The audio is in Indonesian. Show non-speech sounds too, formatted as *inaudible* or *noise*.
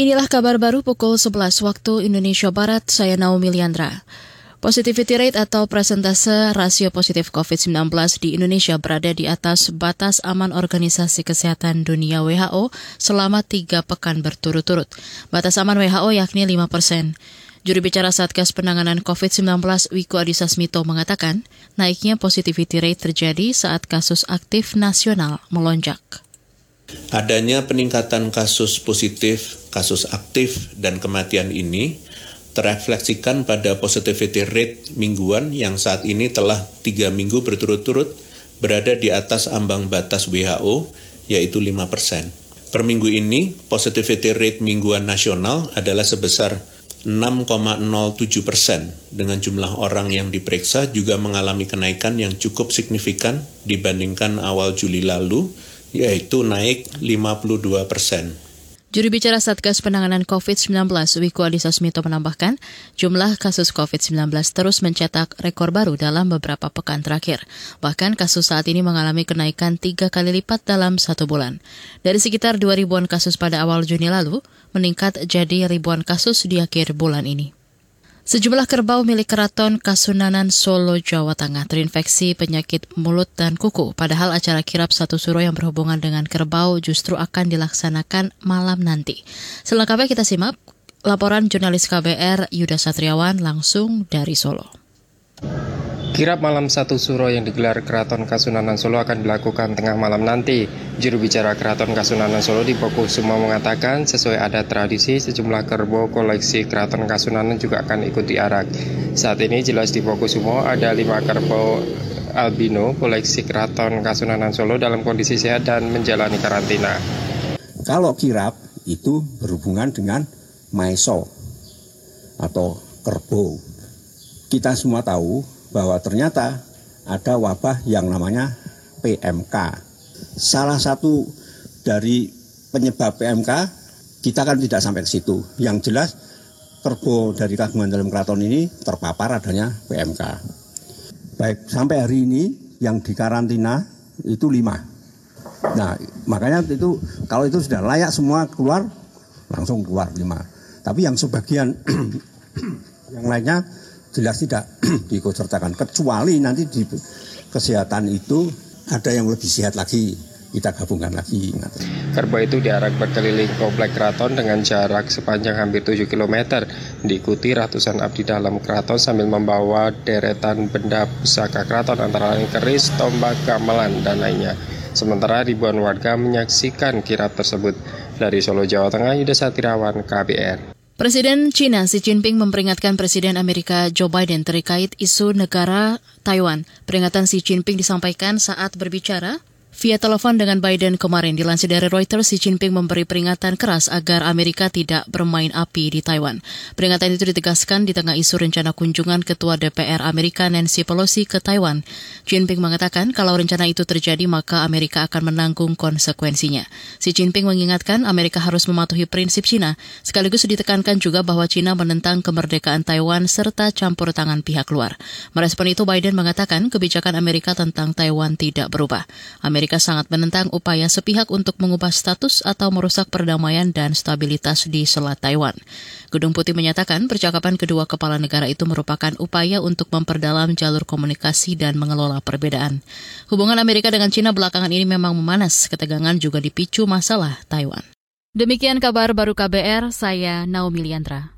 Inilah kabar baru pukul 11 waktu Indonesia Barat, saya Naomi Liandra. Positivity rate atau presentase rasio positif COVID-19 di Indonesia berada di atas batas aman Organisasi Kesehatan Dunia WHO selama tiga pekan berturut-turut. Batas aman WHO yakni 5 persen. Juru bicara Satgas Penanganan COVID-19 Wiku Adhisa Smito mengatakan, naiknya positivity rate terjadi saat kasus aktif nasional melonjak. Adanya peningkatan kasus positif, kasus aktif, dan kematian ini terefleksikan pada positivity rate mingguan yang saat ini telah tiga minggu berturut-turut berada di atas ambang batas WHO, yaitu 5 persen. Per minggu ini, positivity rate mingguan nasional adalah sebesar 6,07 persen dengan jumlah orang yang diperiksa juga mengalami kenaikan yang cukup signifikan dibandingkan awal Juli lalu, yaitu naik 52 persen. Juru bicara Satgas Penanganan COVID-19 Wiku Adhisa Smito menambahkan, jumlah kasus COVID-19 terus mencetak rekor baru dalam beberapa pekan terakhir. Bahkan kasus saat ini mengalami kenaikan tiga kali lipat dalam satu bulan. Dari sekitar 2 ribuan kasus pada awal Juni lalu, meningkat jadi ribuan kasus di akhir bulan ini. Sejumlah kerbau milik keraton Kasunanan Solo, Jawa Tengah terinfeksi penyakit mulut dan kuku. Padahal acara kirap satu suro yang berhubungan dengan kerbau justru akan dilaksanakan malam nanti. Selengkapnya kita simak laporan jurnalis KBR Yuda Satriawan langsung dari Solo. Kirap malam satu suro yang digelar Keraton Kasunanan Solo akan dilakukan tengah malam nanti. Juru bicara Keraton Kasunanan Solo di Poku Sumo mengatakan sesuai adat tradisi sejumlah kerbau koleksi Keraton Kasunanan juga akan ikut diarak. Saat ini jelas di Poku Sumo ada lima kerbau albino koleksi Keraton Kasunanan Solo dalam kondisi sehat dan menjalani karantina. Kalau kirap itu berhubungan dengan maiso atau kerbau. Kita semua tahu bahwa ternyata ada wabah yang namanya PMK. Salah satu dari penyebab PMK kita kan tidak sampai ke situ. Yang jelas kerbau dari kagungan dalam keraton ini terpapar adanya PMK. Baik sampai hari ini yang dikarantina itu lima. Nah makanya itu kalau itu sudah layak semua keluar langsung keluar lima. Tapi yang sebagian *clears throat* yang lainnya jelas tidak *clears throat* diikutsertakan kecuali nanti di kesehatan itu ada yang lebih sehat lagi kita gabungkan lagi. Kerbau itu diarak berkeliling komplek keraton dengan jarak sepanjang hampir 7 km. Diikuti ratusan abdi dalam keraton sambil membawa deretan benda pusaka keraton antara lain keris, tombak, gamelan, dan lainnya. Sementara ribuan warga menyaksikan kirap tersebut. Dari Solo, Jawa Tengah, Yuda Satirawan, KBR. Presiden China Xi Jinping memperingatkan Presiden Amerika Joe Biden terkait isu negara Taiwan. Peringatan Xi Jinping disampaikan saat berbicara Via telepon dengan Biden kemarin, dilansir dari Reuters, Xi Jinping memberi peringatan keras agar Amerika tidak bermain api di Taiwan. Peringatan itu ditegaskan di tengah isu rencana kunjungan Ketua DPR Amerika Nancy Pelosi ke Taiwan. Xi Jinping mengatakan kalau rencana itu terjadi maka Amerika akan menanggung konsekuensinya. Xi Jinping mengingatkan Amerika harus mematuhi prinsip Cina, sekaligus ditekankan juga bahwa Cina menentang kemerdekaan Taiwan serta campur tangan pihak luar. Merespon itu, Biden mengatakan kebijakan Amerika tentang Taiwan tidak berubah. Amerika Amerika sangat menentang upaya sepihak untuk mengubah status atau merusak perdamaian dan stabilitas di Selat Taiwan. Gedung Putih menyatakan percakapan kedua kepala negara itu merupakan upaya untuk memperdalam jalur komunikasi dan mengelola perbedaan. Hubungan Amerika dengan Cina belakangan ini memang memanas, ketegangan juga dipicu masalah Taiwan. Demikian kabar baru KBR, saya Naomi Liandra.